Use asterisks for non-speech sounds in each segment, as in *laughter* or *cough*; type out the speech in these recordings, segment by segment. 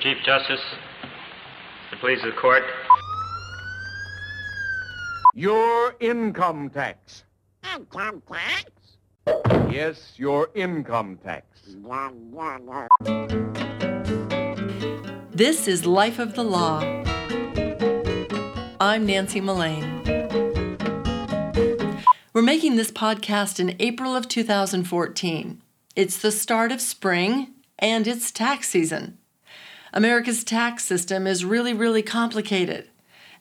Mr. Chief Justice, the pleas of the court. Your income tax. Income tax? Yes, your income tax. This is Life of the Law. I'm Nancy Mullane. We're making this podcast in April of 2014. It's the start of spring and it's tax season. America's tax system is really, really complicated.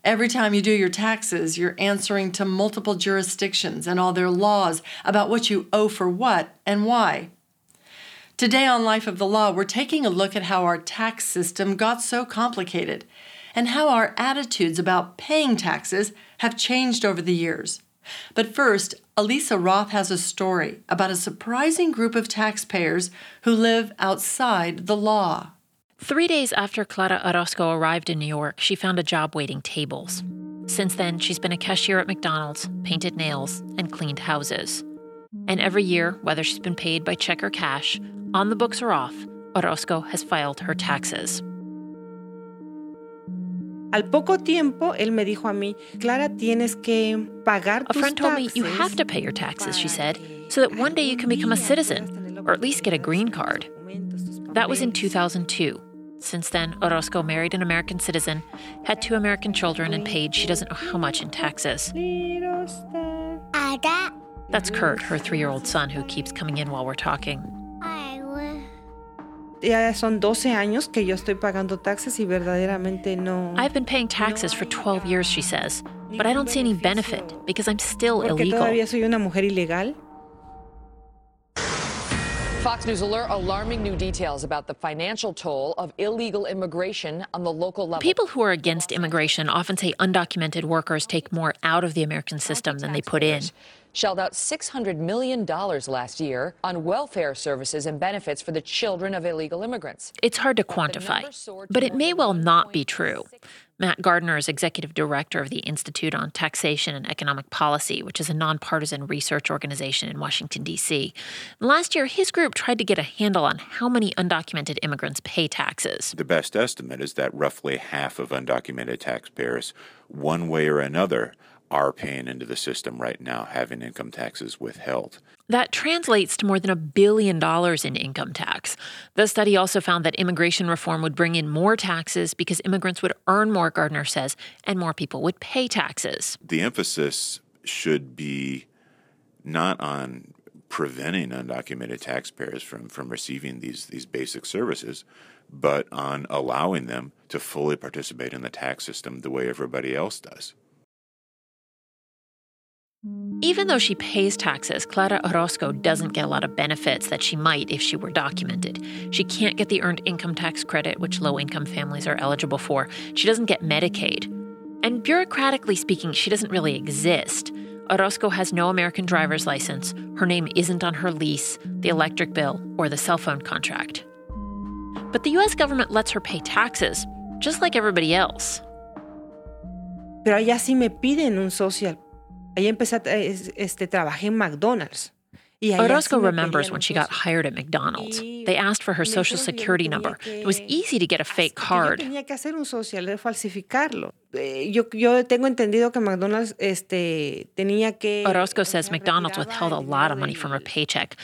Every time you do your taxes, you're answering to multiple jurisdictions and all their laws about what you owe for what and why. Today on Life of the Law, we're taking a look at how our tax system got so complicated and how our attitudes about paying taxes have changed over the years. But first, Elisa Roth has a story about a surprising group of taxpayers who live outside the law. Three days after Clara Orozco arrived in New York, she found a job waiting tables. Since then, she's been a cashier at McDonald's, painted nails, and cleaned houses. And every year, whether she's been paid by check or cash, on the books or off, Orozco has filed her taxes. Al poco tiempo, él me dijo a mí, Clara, tienes que pagar A friend told me you have to pay your taxes, she said, so that one day you can become a citizen, or at least get a green card. That was in 2002. Since then, Orozco married an American citizen, had two American children, and paid she doesn't know how much in taxes. That's Kurt, her three year old son, who keeps coming in while we're talking. Ya son 12 años que yo estoy pagando taxes y. I've been paying taxes for 12 years, she says, but I don't see any benefit because I'm still illegal. Fox News alert alarming new details about the financial toll of illegal immigration on the local level. People who are against immigration often say undocumented workers take more out of the American system than they put in. Shelled out $600 million last year on welfare services and benefits for the children of illegal immigrants. It's hard to quantify, but it may well not be true. Matt Gardner is executive director of the Institute on Taxation and Economic Policy, which is a nonpartisan research organization in Washington, D.C. Last year, his group tried to get a handle on how many undocumented immigrants pay taxes. The best estimate is that roughly half of undocumented taxpayers, one way or another, are paying into the system right now, having income taxes withheld. That translates to more than a billion dollars in income tax. The study also found that immigration reform would bring in more taxes because immigrants would earn more, Gardner says, and more people would pay taxes. The emphasis should be not on preventing undocumented taxpayers from, from receiving these, these basic services, but on allowing them to fully participate in the tax system the way everybody else does. Even though she pays taxes, Clara Orozco doesn't get a lot of benefits that she might if she were documented. She can't get the earned income tax credit, which low income families are eligible for. She doesn't get Medicaid. And bureaucratically speaking, she doesn't really exist. Orozco has no American driver's license, her name isn't on her lease, the electric bill, or the cell phone contract. But the US government lets her pay taxes, just like everybody else. Pero allá sí me piden un social. Allá empecé, es- este, trabajé en McDonald's. Orozco remembers when she got hired at McDonald's. They asked for her social dijeron que yo security number. It was easy to get a fake card. Tenía que hacer un social, falsificarlo. Eh, yo, yo tengo entendido que McDonald's este, tenía que. Orozco says McDonald's withheld a lot of money from her paycheck.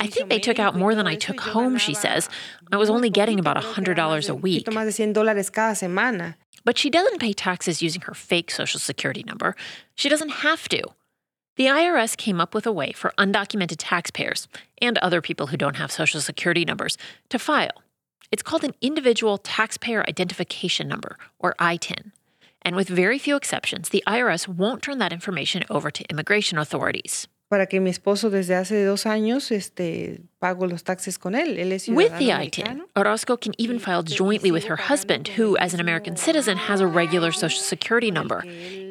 I think they took out more than I took home, she says. I was only getting about creo $100 a week. más de 100 dólares cada semana. But she doesn't pay taxes using her fake social security number. She doesn't have to. The IRS came up with a way for undocumented taxpayers and other people who don't have social security numbers to file. It's called an Individual Taxpayer Identification Number, or ITIN. And with very few exceptions, the IRS won't turn that information over to immigration authorities. Para que mi esposo desde hace dos años este, pago los taxes con él. Él es With the ITIN. Orozco can even file jointly with her husband, who, as an American citizen, has a regular social security number.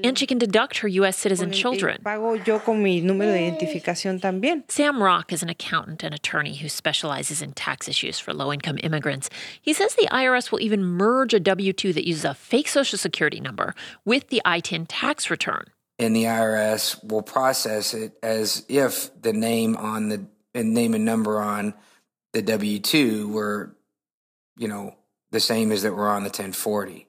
And she can deduct her U.S. citizen children. Pago yo con mi número de identificación también. Sam Rock is an accountant and attorney who specializes in tax issues for low income immigrants. He says the IRS will even merge a W 2 that uses a fake social security number with the ITIN tax return. And the IRS will process it as if the name on the and name and number on the W two were, you know, the same as that were on the 1040.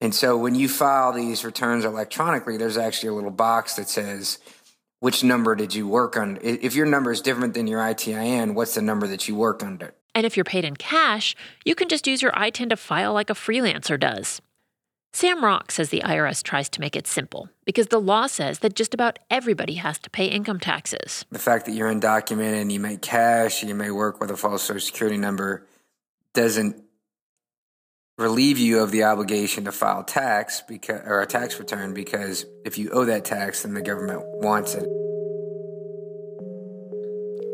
And so when you file these returns electronically, there's actually a little box that says, which number did you work on? If your number is different than your ITIN, what's the number that you work under? And if you're paid in cash, you can just use your ITIN to file like a freelancer does. Sam Rock says the IRS tries to make it simple because the law says that just about everybody has to pay income taxes. The fact that you're undocumented and you make cash, you may work with a false social security number, doesn't relieve you of the obligation to file tax because, or a tax return because if you owe that tax, then the government wants it.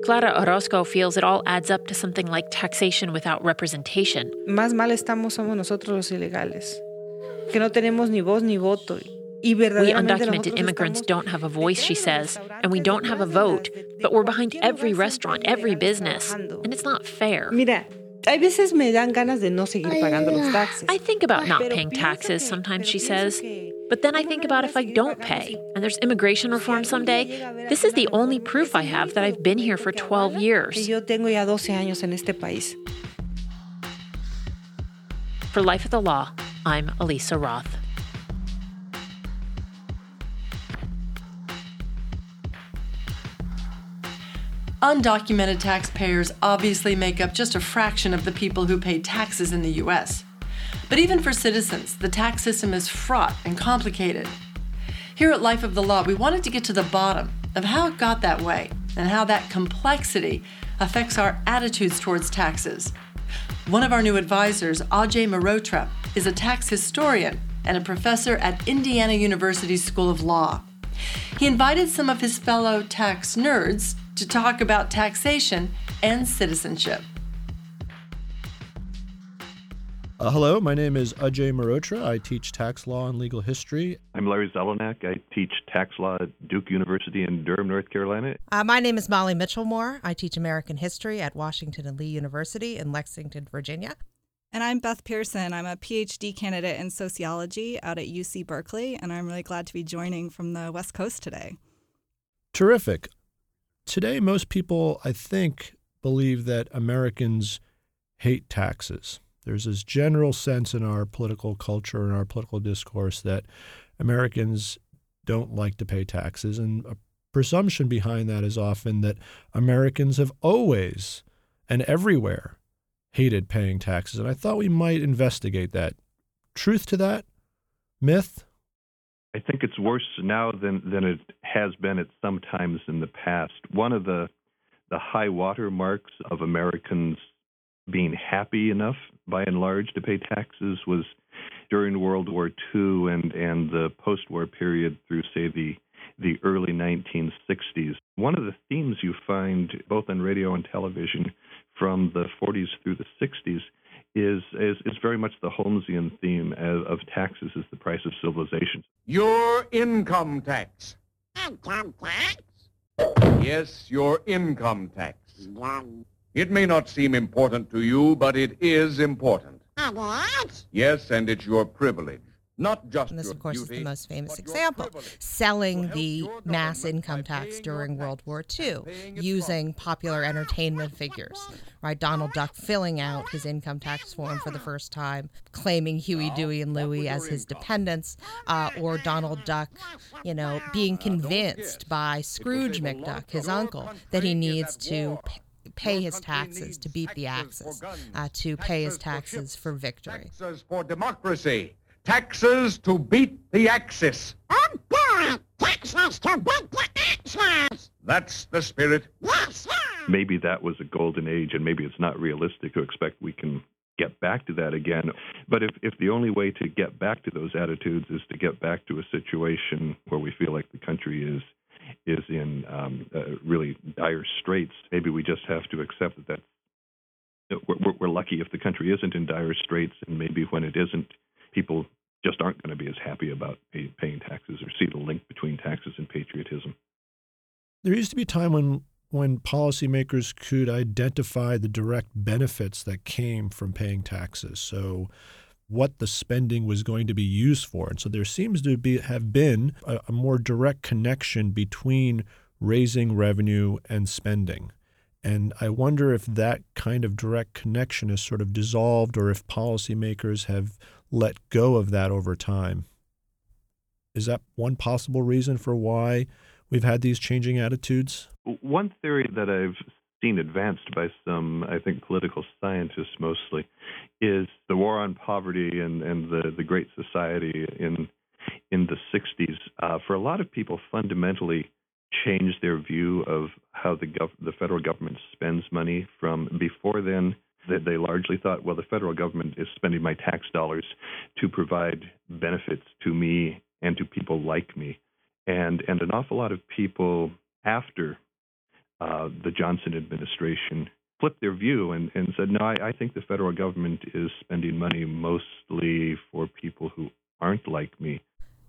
Clara Orozco feels it all adds up to something like taxation without representation. Más mal estamos somos nosotros los ilegales, que no tenemos ni voz ni voto. We undocumented immigrants don't have a voice, she metidos en los says, and we don't have a vote, but we're behind ¿quién lo va a every restaurant, every business, and it's not fair. Mira, hay veces me dan ganas de no seguir pagando los ah, taxes. I think about not paying taxes sometimes, she says. But then I think about if I don't pay and there's immigration reform someday. llega a haber This is the only proof I have that I've been here for 12 years. Que yo tengo ya 12 años en este país. For Life of the Law, I'm Elisa Roth. Undocumented taxpayers obviously make up just a fraction of the people who pay taxes in the US. But even for citizens, the tax system is fraught and complicated. Here at Life of the Law, we wanted to get to the bottom of how it got that way and how that complexity affects our attitudes towards taxes. One of our new advisors, Ajay Mehrotra, is a tax historian and a professor at Indiana University School of Law. He invited some of his fellow tax nerds to talk about taxation and citizenship. Uh, hello, my name is Ajay Mehrotra. I teach tax law and legal history. I'm Larry Zelenak. I teach tax law at Duke University in Durham, North Carolina. Uh, my name is Molly Michelmore. I teach American history at Washington and Lee University in Lexington, Virginia. And I'm Beth Pearson. I'm a PhD candidate in sociology out at UC Berkeley, and I'm really glad to be joining from the West Coast today. Terrific. Today, most people, I think, believe that Americans hate taxes. There's this general sense in our political culture and our political discourse that Americans don't like to pay taxes. And a presumption behind that is often that Americans have always and everywhere hated paying taxes. And I thought we might investigate that. Truth to that? Myth? I think it's worse now than, than it has been at some times in the past. One of the the high water marks of Americans being happy enough, by and large, to pay taxes was during World War II and, and the post-war period through, say, the the early 1960s. One of the themes you find both on radio and television from the 40s through the 60s is is, is very much the Holmesian theme of, of taxes as the price of civilization. Your income tax. Income tax? Yes, your income tax. It may not seem important to you, but it is important. What? Yes, and it's your privilege. Not just And this, of course, is the most famous example selling the mass income tax during World War II using popular entertainment figures. Right? Donald Duck filling out his income tax form for the first time, claiming Huey, Dewey, and Louie as his dependents, uh, or Donald Duck, you know, being convinced by Scrooge McDuck, his uncle, that he needs to pay pay his taxes to beat the Axis, uh, to pay his taxes for victory. Taxes for democracy. Taxes to beat the Axis. Taxes to beat the Axis! That's the spirit. Yes, sir! Maybe that was a golden age, and maybe it's not realistic to expect we can get back to that again. But if, if the only way to get back to those attitudes is to get back to a situation where we feel like the country is is in um, uh, really dire straits, maybe we just have to accept that that's we're, we're lucky if the country isn't in dire straits, and maybe when it isn't, people just aren't going to be as happy about pay, paying taxes or see the link between taxes and patriotism. There used to be a time when when policymakers could identify the direct benefits that came from paying taxes. So what the spending was going to be used for. And so there seems to be have been a, a more direct connection between raising revenue and spending. And I wonder if that kind of direct connection is sort of dissolved or if policymakers have let go of that over time. Is that one possible reason for why we've had these changing attitudes? One theory that I've seen advanced by some, I think, political scientists mostly, is the war on poverty and, and the, the Great Society in in the 60s. Uh, for a lot of people, fundamentally changed their view of how the gov- the federal government spends money. From before then, that they largely thought, well, the federal government is spending my tax dollars to provide benefits to me and to people like me, and and an awful lot of people after uh, the Johnson administration flipped their view and, and said, no, I, I think the federal government is spending money mostly for people who aren't like me.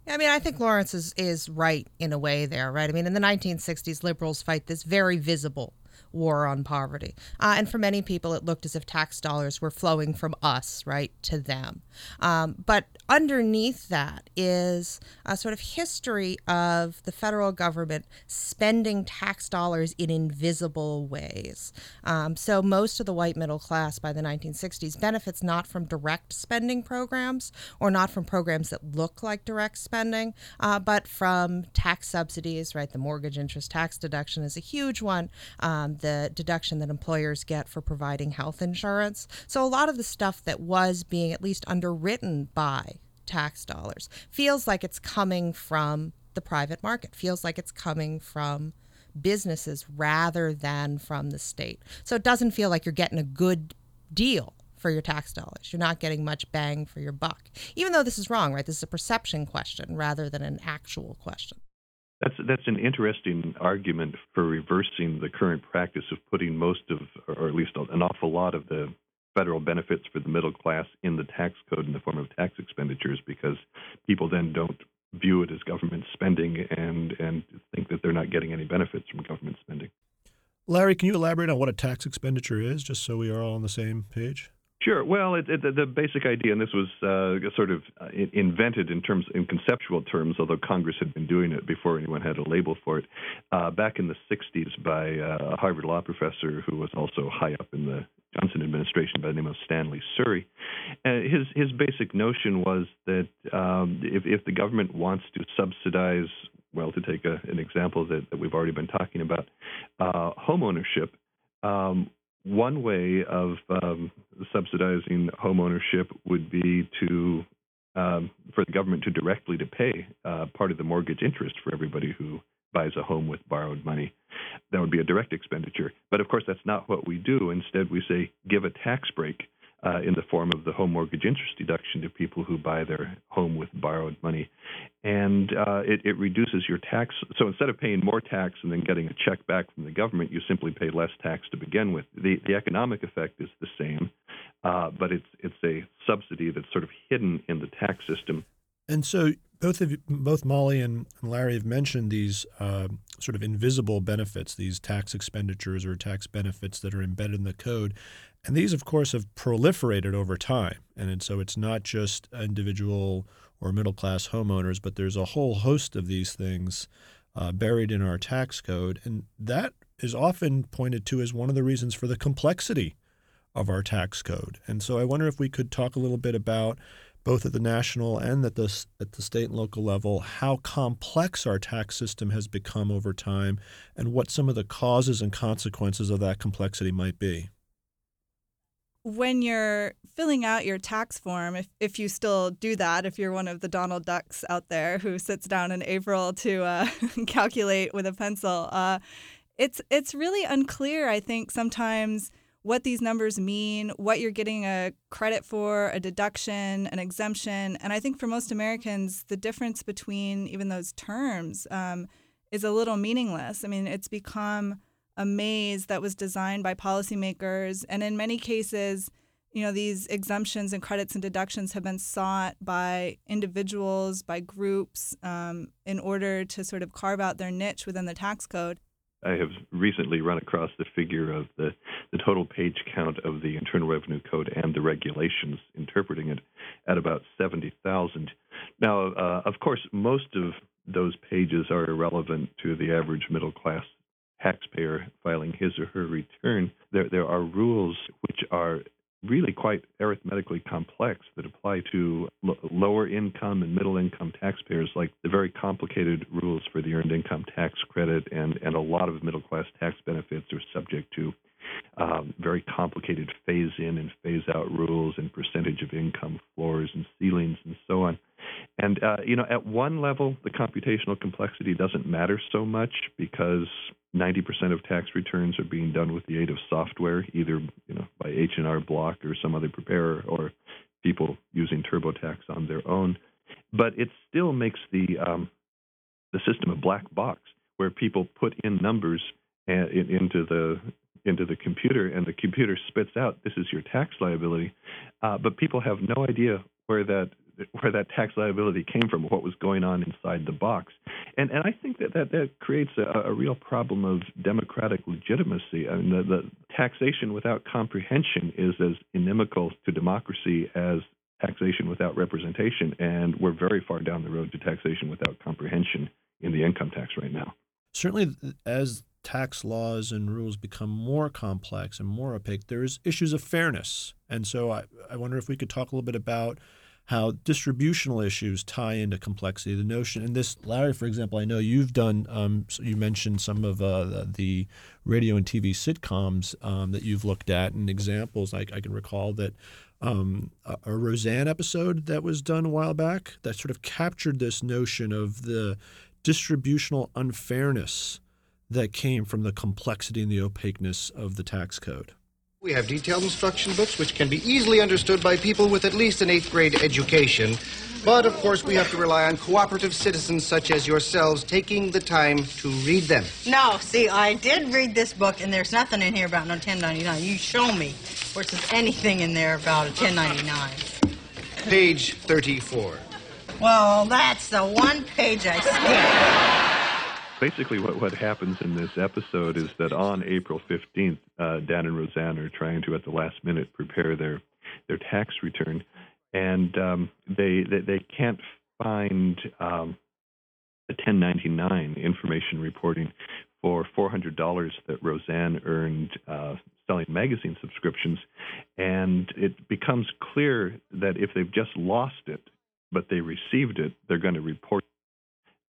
I mean, I think Lawrence is, is right in a way there, right? I mean, in the 1960s, liberals fight this very visible war on poverty. Uh, and for many people, it looked as if tax dollars were flowing from us, right, to them. Um, but underneath that is a sort of history of the federal government spending tax dollars in invisible ways. Um, so most of the white middle class by the 1960s benefits not from direct spending programs or not from programs that look like direct spending, uh, but from tax subsidies, right? The mortgage interest tax deduction is a huge one. Um, the deduction that employers get for providing health insurance. So a lot of the stuff that was being at least underwritten by tax dollars feels like it's coming from the private market, feels like it's coming from businesses rather than from the state. So it doesn't feel like you're getting a good deal for your tax dollars. You're not getting much bang for your buck. Even though this is wrong, right? This is a perception question rather than an actual question. That's that's an interesting argument for reversing the current practice of putting most of, or at least an awful lot of the federal benefits for the middle class in the tax code in the form of tax expenditures, because people then don't view it as government spending and and think that they're not getting any benefits from government spending. Larry, can you elaborate on what a tax expenditure is, just so we are all on the same page? Sure. Well, it, it, the basic idea, and this was uh, sort of uh, invented in terms, in conceptual terms, although Congress had been doing it before anyone had a label for it, uh, back in the '60s by uh, a Harvard law professor who was also high up in the Johnson administration by the name of Stanley Surrey. Uh, his his basic notion was that um, if, if the government wants to subsidize, well, to take a, an example that, that we've already been talking about, uh, home ownership. Um, one way of um, subsidizing homeownership would be to um, for the government to directly to pay uh, part of the mortgage interest for everybody who buys a home with borrowed money. That would be a direct expenditure. But of course, that's not what we do. Instead, we say give a tax break uh, in the form of the home mortgage interest deduction to people who buy their home with borrowed money. And uh, it, it, reduces your tax. So instead of paying more tax and then getting a check back from the government, you simply pay less tax to begin with. The, the economic effect is the same, uh, but it's, it's a subsidy that's sort of hidden in the tax system. And so both of you, both Molly and Larry have mentioned these uh, sort of invisible benefits, these tax expenditures or tax benefits that are embedded in the code. And these, of course, have proliferated over time. And so it's not just individual or middle class homeowners, but there's a whole host of these things uh, buried in our tax code. And that is often pointed to as one of the reasons for the complexity of our tax code. And so I wonder if we could talk a little bit about both at the national and at the, at the state and local level, how complex our tax system has become over time and what some of the causes and consequences of that complexity might be when you're filling out your tax form, if, if you still do that, if you're one of the Donald Ducks out there who sits down in April to uh, *laughs* calculate with a pencil, uh, it's it's really unclear. I think sometimes what these numbers mean, what you're getting a credit for, a deduction, an exemption, and I think for most Americans, the difference between even those terms um, is a little meaningless. I mean, it's become a maze that was designed by policymakers. And in many cases, you know, these exemptions and credits and deductions have been sought by individuals, by groups, um, in order to sort of carve out their niche within the tax code. I have recently run across the figure of the, the total page count of the Internal Revenue Code and the regulations interpreting it at about 70,000. Now, uh, of course, most of those pages are irrelevant to the average middle class taxpayer filing his or her return, there there are rules which are really quite arithmetically complex that apply to l- lower income and middle income taxpayers, like the very complicated rules for the earned income tax credit, and, and a lot of middle class tax benefits are subject to um, very complicated phase in and phase out rules and percentage of income floors and ceilings and so on. And, uh, you know, at one level, the computational complexity doesn't matter so much because 90% of tax returns are being done with the aid of software, either you know by H&R Block or some other preparer, or people using TurboTax on their own. But it still makes the um, the system a black box where people put in numbers and, into the into the computer, and the computer spits out this is your tax liability. Uh, but people have no idea where that where that tax liability came from, what was going on inside the box. And and I think that that, that creates a, a real problem of democratic legitimacy. I mean, the, the taxation without comprehension is as inimical to democracy as taxation without representation, and we're very far down the road to taxation without comprehension in the income tax right now. Certainly, as tax laws and rules become more complex and more opaque, there's issues of fairness. And so I, I wonder if we could talk a little bit about how distributional issues tie into complexity. The notion, and this, Larry, for example, I know you've done. Um, you mentioned some of uh, the radio and TV sitcoms um, that you've looked at, and examples. I, I can recall that um, a, a Roseanne episode that was done a while back that sort of captured this notion of the distributional unfairness that came from the complexity and the opaqueness of the tax code. We have detailed instruction books which can be easily understood by people with at least an eighth grade education. But of course, we have to rely on cooperative citizens such as yourselves taking the time to read them. No, see, I did read this book, and there's nothing in here about no 1099. You show me where there's anything in there about a 1099. Page 34. Well, that's the one page I skipped basically what, what happens in this episode is that on April 15th, uh, Dan and Roseanne are trying to, at the last minute, prepare their their tax return, and um, they, they, they can't find um, the 1099 information reporting for $400 that Roseanne earned uh, selling magazine subscriptions, and it becomes clear that if they've just lost it, but they received it, they're going to report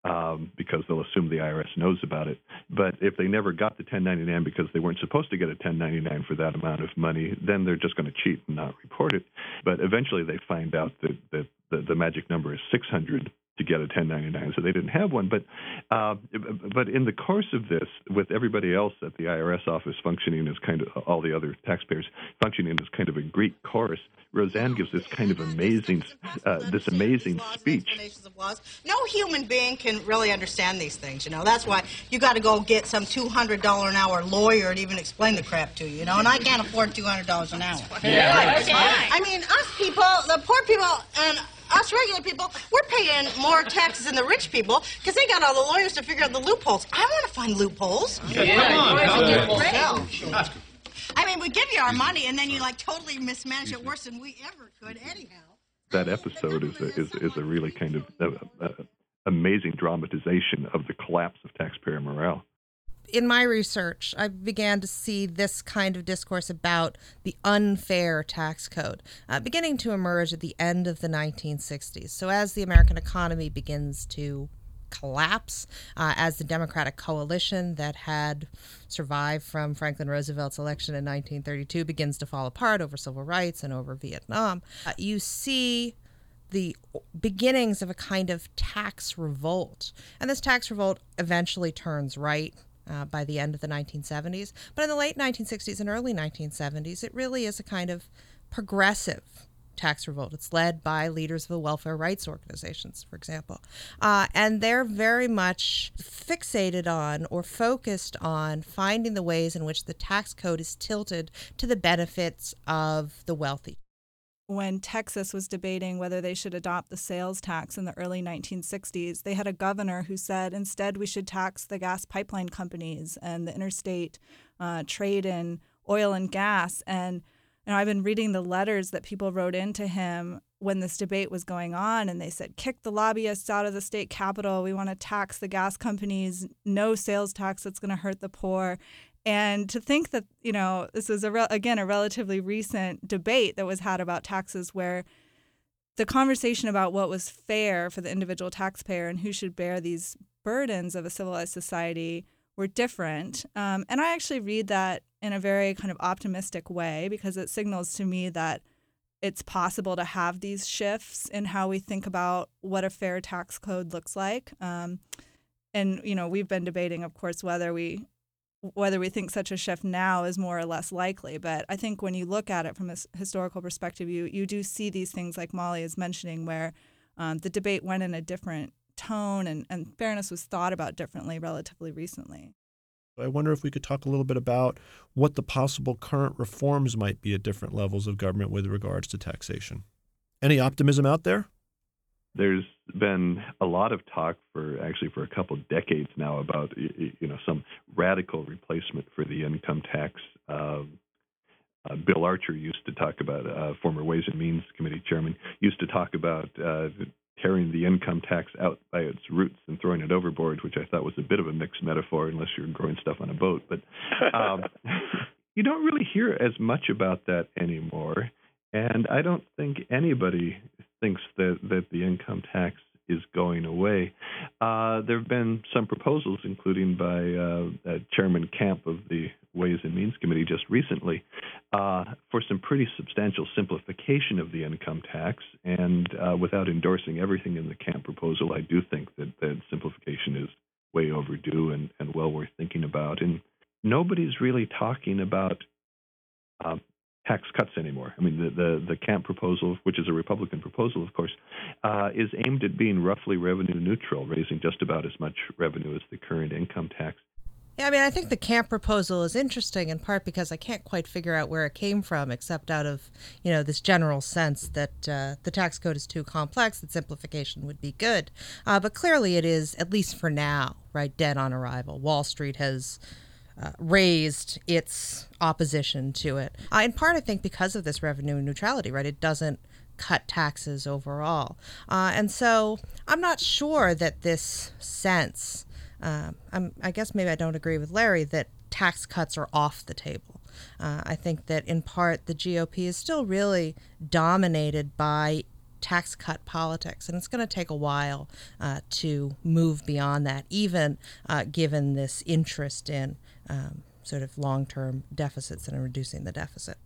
um, because they'll assume the IRS knows about it. But if they never got the 1099 because they weren't supposed to get a 1099 for that amount of money, then they're just going to cheat and not report it. But eventually they find out that, that the, the magic number is 600 to get a 1099, so they didn't have one. But uh, but in the course of this, with everybody else at the IRS office functioning as kind of all the other taxpayers functioning as kind of a Greek chorus, Roseanne gives this kind of amazing uh, this amazing speech. No human being can really understand these things. You know that's why you got to go get some two hundred dollar an hour lawyer and even explain the crap to you. You know, and I can't afford two hundred dollars an hour. Yeah, okay. I mean, us people, the poor people, and us regular people, we're paying more taxes than the rich people because they got all the lawyers to figure out the loopholes. I want to find loopholes. Yeah, yeah. Come on. I mean, we give you our money and then you like totally mismanage it worse than we ever could, anyhow. That episode is a, is, is a really kind of uh, uh, amazing dramatization of the collapse of taxpayer morale in my research, I began to see this kind of discourse about the unfair tax code uh, beginning to emerge at the end of the 1960s. So, as the American economy begins to collapse, uh, as the Democratic coalition that had survived from Franklin Roosevelt's election in 1932 begins to fall apart over civil rights and over Vietnam, uh, you see the beginnings of a kind of tax revolt. And this tax revolt eventually turns right uh, by the end of the 1970s. But in the late 1960s and early 1970s, it really is a kind of progressive tax revolt. It's led by leaders of the welfare rights organizations, for example. Uh, and they're very much fixated on or focused on finding the ways in which the tax code is tilted to the benefits of the wealthy when Texas was debating whether they should adopt the sales tax in the early 1960s, they had a governor who said instead we should tax the gas pipeline companies and the interstate uh, trade in oil and gas. And you know, I've been reading the letters that people wrote into him when this debate was going on and they said kick the lobbyists out of the state capitol. We want to tax the gas companies. No sales tax that's going to hurt the poor and to think that you know this is a re- again a relatively recent debate that was had about taxes where the conversation about what was fair for the individual taxpayer and who should bear these burdens of a civilized society were different um, and i actually read that in a very kind of optimistic way because it signals to me that it's possible to have these shifts in how we think about what a fair tax code looks like. Um, and you know, we've been debating, of course, whether we whether we think such a shift now is more or less likely. But I think when you look at it from a historical perspective, you you do see these things like Molly is mentioning, where um, the debate went in a different tone and, and fairness was thought about differently relatively recently. I wonder if we could talk a little bit about what the possible current reforms might be at different levels of government with regards to taxation. Any optimism out there? There's been a lot of talk for actually for a couple of decades now about you know some radical replacement for the income tax. Uh, uh, Bill Archer used to talk about, uh, former Ways and Means Committee chairman, used to talk about uh, tearing the income tax out by its roots and throwing it overboard, which I thought was a bit of a mixed metaphor, unless you're growing stuff on a boat. But um, *laughs* you don't really hear as much about that anymore, and I don't think anybody thinks that that the income tax is going away. Uh, there have been some proposals, including by uh, uh, Chairman Camp of the Ways and Means Committee just recently, uh, for some pretty substantial simplification of the income tax. And uh, without endorsing everything in the Camp proposal, I do think that, that simplification is way overdue and, and well worth thinking about. And nobody's really talking about uh, tax cuts anymore. I mean, the, the, the Camp proposal, which is a Republican proposal, of course, uh, is aimed at being roughly revenue neutral, raising just about as much revenue as the current income tax. Yeah, I mean, I think the Camp proposal is interesting in part because I can't quite figure out where it came from, except out of you know this general sense that uh, the tax code is too complex, that simplification would be good. Uh, but clearly, it is at least for now, right, dead on arrival. Wall Street has uh, raised its opposition to it. Uh, in part, I think because of this revenue neutrality, right? It doesn't cut taxes overall. Uh, and so I'm not sure that this sense, uh, i guess maybe I don't agree with Larry, that tax cuts are off the table. Uh, I think that in part the GOP is still really dominated by tax cut politics, and it's going to take a while uh, to move beyond that, even uh, given this interest in um, sort of long term deficits and reducing the deficit.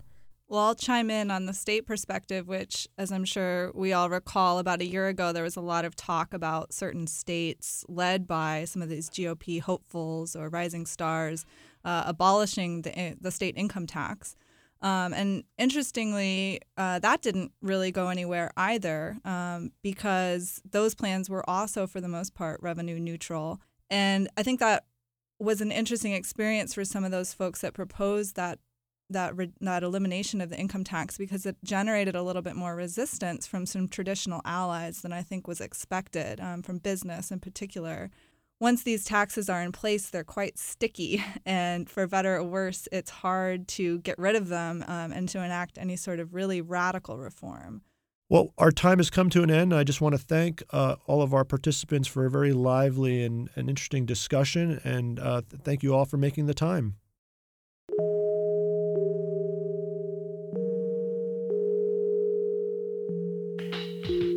Well, I'll chime in on the state perspective, which, as I'm sure we all recall, about a year ago, there was a lot of talk about certain states led by some of these GOP hopefuls or rising stars uh, abolishing the, eh, the state income tax. Um, and interestingly, uh, that didn't really go anywhere either um, because those plans were also, for the most part, revenue neutral. And I think that was an interesting experience for some of those folks that proposed that that re- that elimination of the income tax because it generated a little bit more resistance from some traditional allies than I think was expected um, from business in particular. Once these taxes are in place, they're quite sticky, *laughs* and for better or worse, it's hard to get rid of them um, and to enact any sort of really radical reform. Well, our time has come to an end. I just want to thank uh, all of our participants for a very lively and, and interesting discussion, and uh, thank you all for making the time.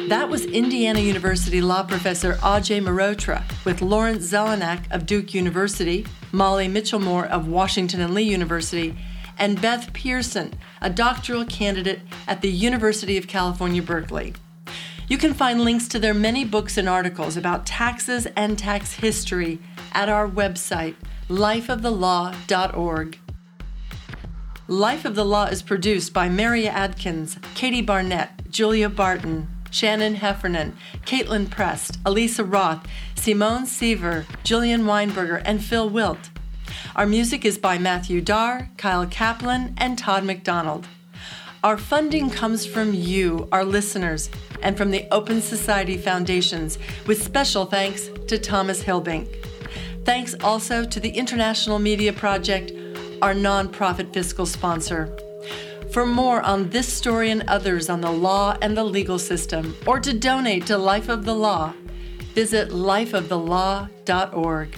That was Indiana University law professor Ajay Mehrotra with Lawrence Zelenak of Duke University, Molly Michelmore of Washington and Lee University, and Beth Pearson, a doctoral candidate at the University of California, Berkeley. You can find links to their many books and articles about taxes and tax history at our website, lifeofthelaw.org. Life of the Law is produced by Mary Adkins, Katie Barnett, Julia Barton, Shannon Heffernan, Caitlin Prest, Elisa Roth, Simone Seaver, Jillian Weinberger, and Phil Wilt. Our music is by Matthew Darr, Kyle Kaplan, and Todd McDonald. Our funding comes from you, our listeners, and from the Open Society Foundations, with special thanks to Thomas Hilbink. Thanks also to the International Media Project, our nonprofit fiscal sponsor. For more on this story and others on the law and the legal system, or to donate to Life of the Law, visit lifeofthelaw.org.